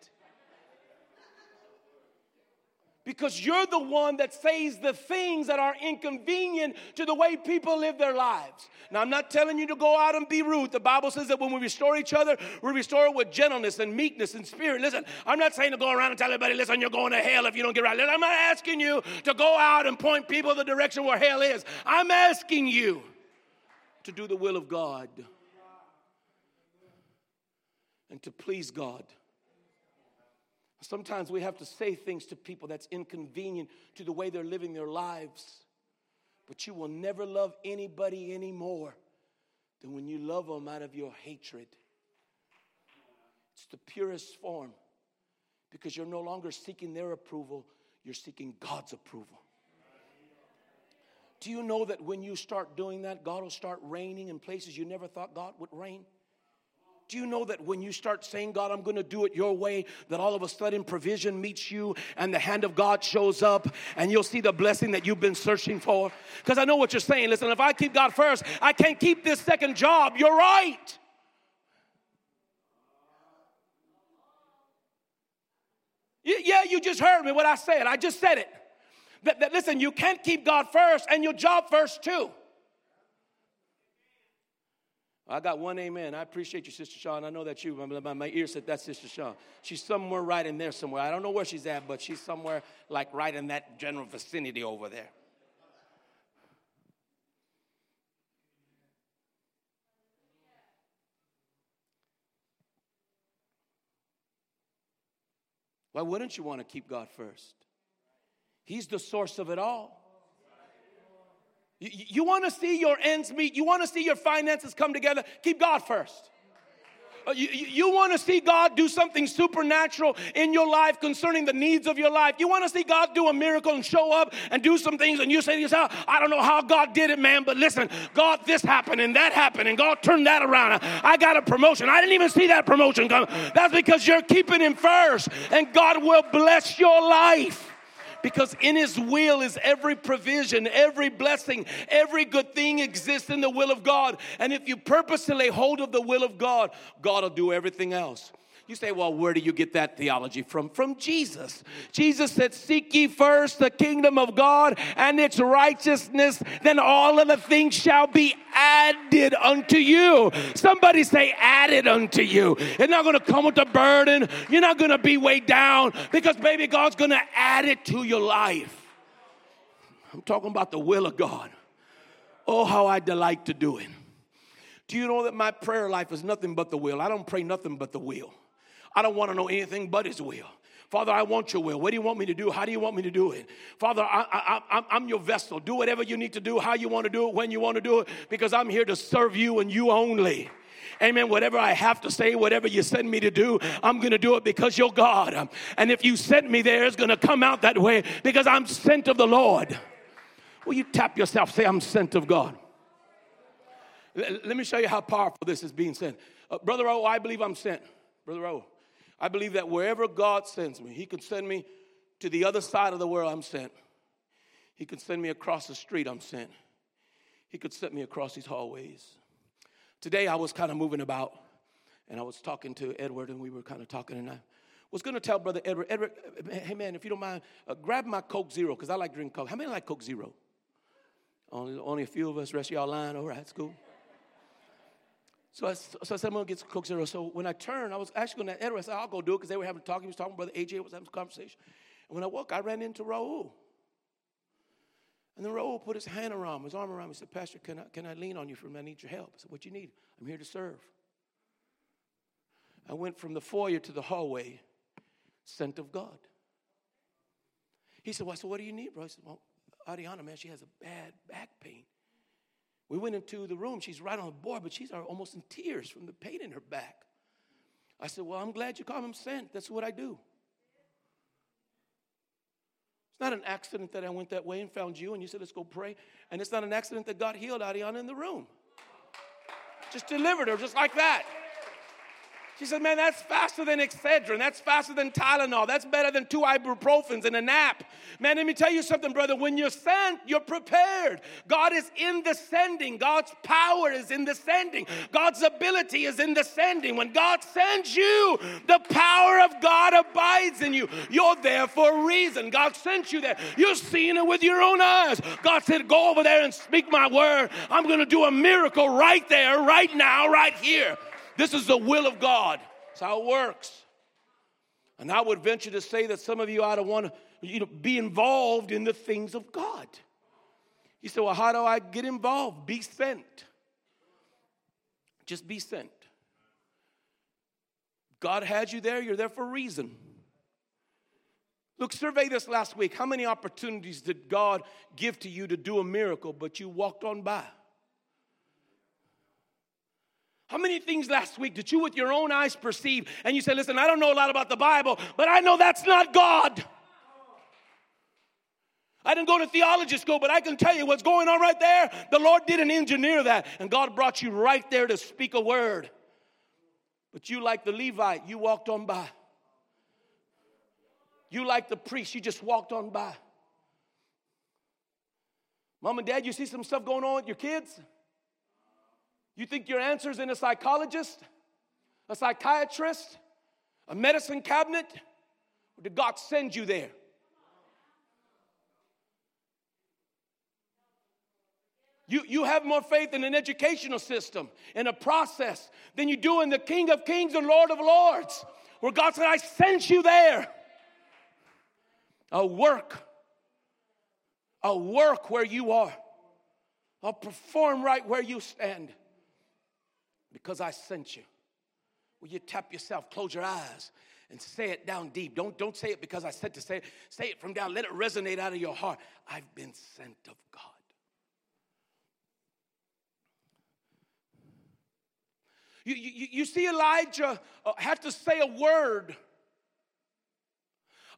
Because you're the one that says the things that are inconvenient to the way people live their lives. Now, I'm not telling you to go out and be rude. The Bible says that when we restore each other, we restore it with gentleness and meekness and spirit. Listen, I'm not saying to go around and tell everybody, listen, you're going to hell if you don't get right. I'm not asking you to go out and point people the direction where hell is. I'm asking you to do the will of God and to please God. Sometimes we have to say things to people that's inconvenient to the way they're living their lives. But you will never love anybody anymore than when you love them out of your hatred. It's the purest form because you're no longer seeking their approval, you're seeking God's approval. Do you know that when you start doing that, God will start raining in places you never thought God would rain? Do you know that when you start saying, God, I'm going to do it your way, that all of a sudden provision meets you and the hand of God shows up and you'll see the blessing that you've been searching for? Because I know what you're saying. Listen, if I keep God first, I can't keep this second job. You're right. Yeah, you just heard me what I said. I just said it. That, that listen, you can't keep God first and your job first too. I got one amen. I appreciate you, Sister Sean. I know that you. My, my ear said that's Sister Sean. She's somewhere right in there somewhere. I don't know where she's at, but she's somewhere like right in that general vicinity over there. Why wouldn't you want to keep God first? He's the source of it all. You, you want to see your ends meet, you want to see your finances come together, keep God first. Uh, you, you want to see God do something supernatural in your life concerning the needs of your life. You want to see God do a miracle and show up and do some things, and you say to yourself, I don't know how God did it, man, but listen, God, this happened and that happened, and God turned that around. I got a promotion. I didn't even see that promotion come. That's because you're keeping Him first, and God will bless your life because in His will is every provision, every blessing, every good thing exists in the will of God. And if you purposely lay hold of the will of God, God will do everything else. You say, well, where do you get that theology from? From Jesus. Jesus said, Seek ye first the kingdom of God and its righteousness, then all of the things shall be added unto you. Somebody say, added unto you. It's not going to come with a burden. You're not going to be weighed down because, baby, God's going to add it to your life. I'm talking about the will of God. Oh, how I delight to do it. Do you know that my prayer life is nothing but the will? I don't pray nothing but the will. I don't want to know anything but His will. Father, I want your will. What do you want me to do? How do you want me to do it? Father, I, I'm your vessel. Do whatever you need to do, how you want to do it, when you want to do it, because I'm here to serve you and you only. Amen. Whatever I have to say, whatever you send me to do, I'm going to do it because you're God. And if you sent me there, it's going to come out that way because I'm sent of the Lord. Will you tap yourself? Say, I'm sent of God. Let me show you how powerful this is being sent. Uh, Brother O, I believe I'm sent. Brother O, I believe that wherever God sends me, He can send me to the other side of the world, I'm sent. He can send me across the street, I'm sent. He could send me across these hallways. Today I was kind of moving about and I was talking to Edward and we were kind of talking and I was going to tell Brother Edward, Edward, hey man, if you don't mind, uh, grab my Coke Zero because I like drinking Coke. How many like Coke Zero? Only, only a few of us, rest of y'all lying. All right, it's cool. So I, so I said, I'm going to get some Coke Zero. So when I turned, I was actually going to Edward. I said, I'll go do it because they were having a talk. He was talking, Brother AJ was having a conversation. And when I walked, I ran into Raul. And then Raul put his hand around his arm around me. He said, Pastor, can I, can I lean on you for a minute? I need your help. I said, What you need? I'm here to serve. I went from the foyer to the hallway, sent of God. He said, Well, so what do you need, bro? I said, Well, Ariana, man, she has a bad back pain. We went into the room. She's right on the board, but she's almost in tears from the pain in her back. I said, Well, I'm glad you called him sent. That's what I do. It's not an accident that I went that way and found you and you said, Let's go pray. And it's not an accident that God healed Ariana in the room. Just delivered her just like that. She said, Man, that's faster than Excedrin. That's faster than Tylenol. That's better than two ibuprofens and a nap. Man, let me tell you something, brother. When you're sent, you're prepared. God is in the sending. God's power is in the sending. God's ability is in the sending. When God sends you, the power of God abides in you. You're there for a reason. God sent you there. You're seeing it with your own eyes. God said, Go over there and speak my word. I'm going to do a miracle right there, right now, right here. This is the will of God. That's how it works. And I would venture to say that some of you ought to want to you know, be involved in the things of God. You say, well, how do I get involved? Be sent. Just be sent. God had you there, you're there for a reason. Look, survey this last week. How many opportunities did God give to you to do a miracle, but you walked on by? How many things last week did you, with your own eyes, perceive? And you said, Listen, I don't know a lot about the Bible, but I know that's not God. I didn't go to theology school, but I can tell you what's going on right there. The Lord didn't engineer that, and God brought you right there to speak a word. But you, like the Levite, you walked on by. You, like the priest, you just walked on by. Mom and dad, you see some stuff going on with your kids? You think your answer is in a psychologist, a psychiatrist, a medicine cabinet? Or did God send you there? You, you have more faith in an educational system, in a process, than you do in the King of Kings and Lord of Lords, where God said, I sent you there. A work, a work where you are, I'll perform right where you stand because I sent you. Will you tap yourself, close your eyes, and say it down deep? Don't, don't say it because I said to say it. Say it from down. Let it resonate out of your heart. I've been sent of God. You, you, you see, Elijah uh, had to say a word.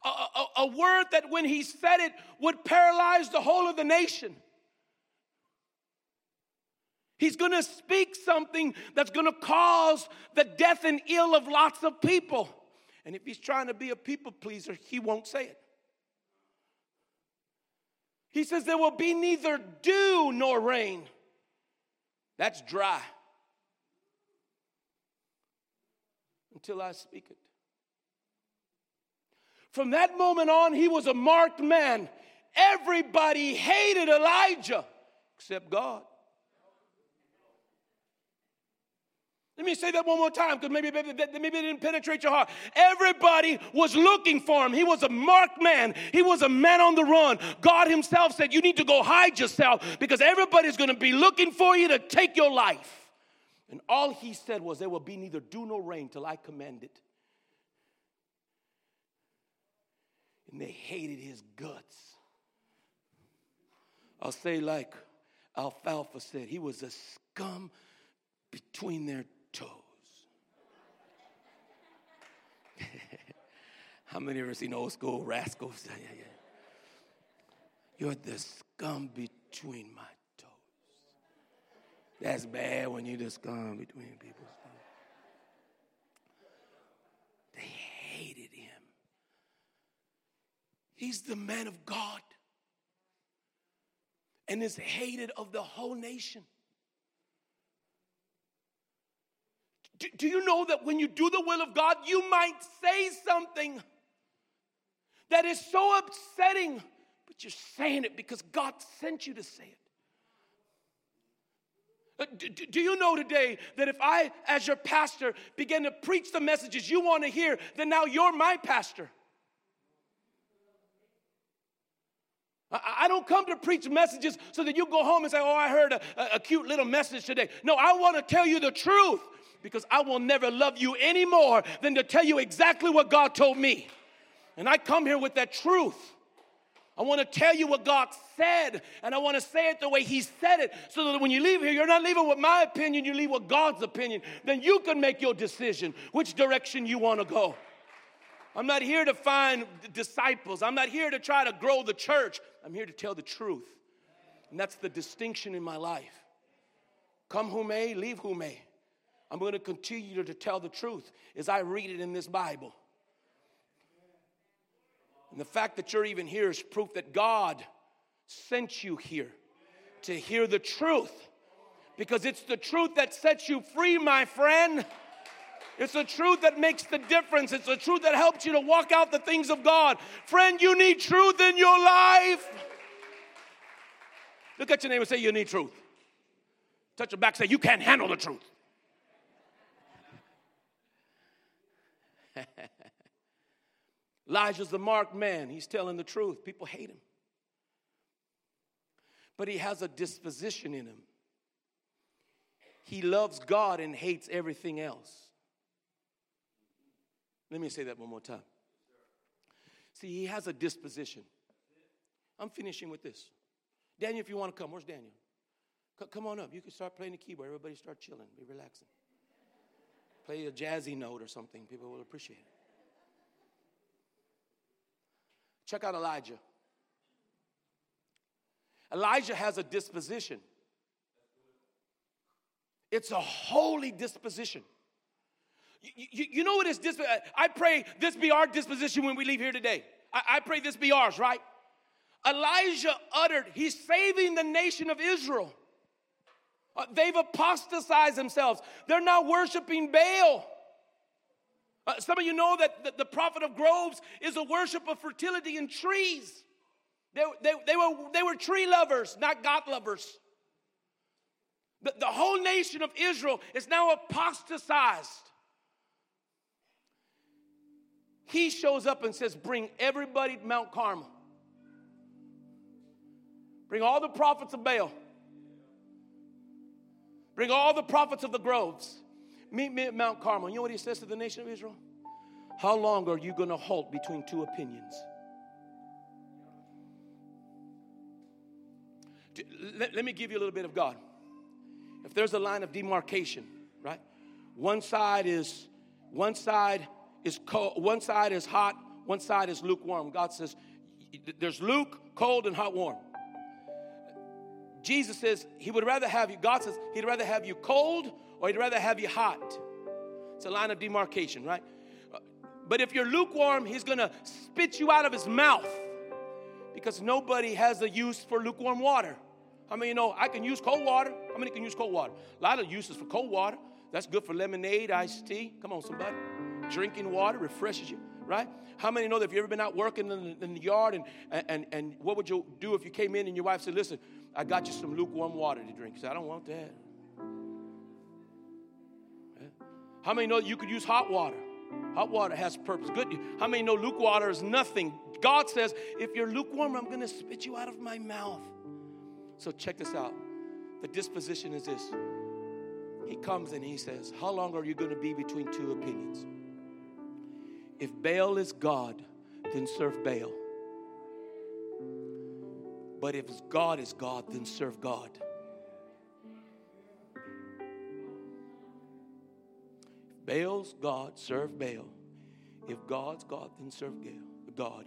A, a, a word that when he said it would paralyze the whole of the nation. He's going to speak something that's going to cause the death and ill of lots of people. And if he's trying to be a people pleaser, he won't say it. He says, There will be neither dew nor rain. That's dry. Until I speak it. From that moment on, he was a marked man. Everybody hated Elijah except God. Let me say that one more time because maybe, maybe, maybe it didn't penetrate your heart. Everybody was looking for him. He was a marked man, he was a man on the run. God Himself said, You need to go hide yourself because everybody's going to be looking for you to take your life. And all he said was, There will be neither dew nor rain till I command it. And they hated his guts. I'll say, like Alfalfa said, he was a scum between their toes. How many ever seen old school rascals? Yeah, yeah. You're the scum between my toes. That's bad when you're the scum between people's toes. They hated him. He's the man of God and is hated of the whole nation. Do, do you know that when you do the will of God, you might say something that is so upsetting, but you're saying it because God sent you to say it? Uh, do you know today that if I, as your pastor, begin to preach the messages you want to hear, then now you're my pastor? I don't come to preach messages so that you go home and say, Oh, I heard a, a cute little message today. No, I want to tell you the truth because I will never love you any more than to tell you exactly what God told me. And I come here with that truth. I want to tell you what God said, and I want to say it the way He said it, so that when you leave here, you're not leaving with my opinion, you leave with God's opinion. Then you can make your decision which direction you want to go. I'm not here to find disciples, I'm not here to try to grow the church. I'm here to tell the truth. And that's the distinction in my life. Come who may, leave who may. I'm going to continue to tell the truth as I read it in this Bible. And the fact that you're even here is proof that God sent you here to hear the truth. Because it's the truth that sets you free, my friend. It's the truth that makes the difference. It's the truth that helps you to walk out the things of God. Friend, you need truth in your life. Look at your neighbor and say, You need truth. Touch your back, say, You can't handle the truth. Elijah's the marked man. He's telling the truth. People hate him. But he has a disposition in him. He loves God and hates everything else. Let me say that one more time. See, he has a disposition. I'm finishing with this. Daniel, if you want to come, where's Daniel? C- come on up. You can start playing the keyboard. Everybody start chilling, be relaxing. Play a jazzy note or something. People will appreciate it. Check out Elijah. Elijah has a disposition. It's a holy disposition. You, you, you know what is this? I pray this be our disposition when we leave here today. I, I pray this be ours, right? Elijah uttered, he's saving the nation of Israel. Uh, they've apostatized themselves. They're now worshiping Baal. Uh, some of you know that the, the, prophet of groves is a worship of fertility and trees. They, they, they, were, they were tree lovers, not God lovers. The, the whole nation of Israel is now apostatized. He shows up and says, Bring everybody to Mount Carmel. Bring all the prophets of Baal. Bring all the prophets of the groves. Meet me at Mount Carmel. You know what he says to the nation of Israel? How long are you going to halt between two opinions? Let, let, me give you a little bit of God. If there's a line of demarcation, right? One side is one side is cold, one side is hot, one side is lukewarm. God says there's luke, cold, and hot, warm. Jesus says he would rather have you, God says he'd rather have you cold or he'd rather have you hot. It's a line of demarcation, right? But if you're lukewarm, he's gonna spit you out of his mouth because nobody has a use for lukewarm water. How many you know I can use cold water? How many can use cold water? A lot of uses for cold water. That's good for lemonade, iced tea. Come on, somebody. Drinking water refreshes you, right? How many know that if you've ever been out working in the, in the yard and, and, and what would you do if you came in and your wife said, Listen, I got you some lukewarm water to drink? You say, I don't want that. How many know you could use hot water? Hot water has purpose. Good. How many know lukewarm water is nothing? God says, if you're lukewarm, I'm going to spit you out of my mouth. So check this out. The disposition is this. He comes and he says, How long are you going to be between two opinions? If Baal is God, then serve Baal. But if God is God, then serve God. If Baal's God, serve Baal. If God's God, then serve God.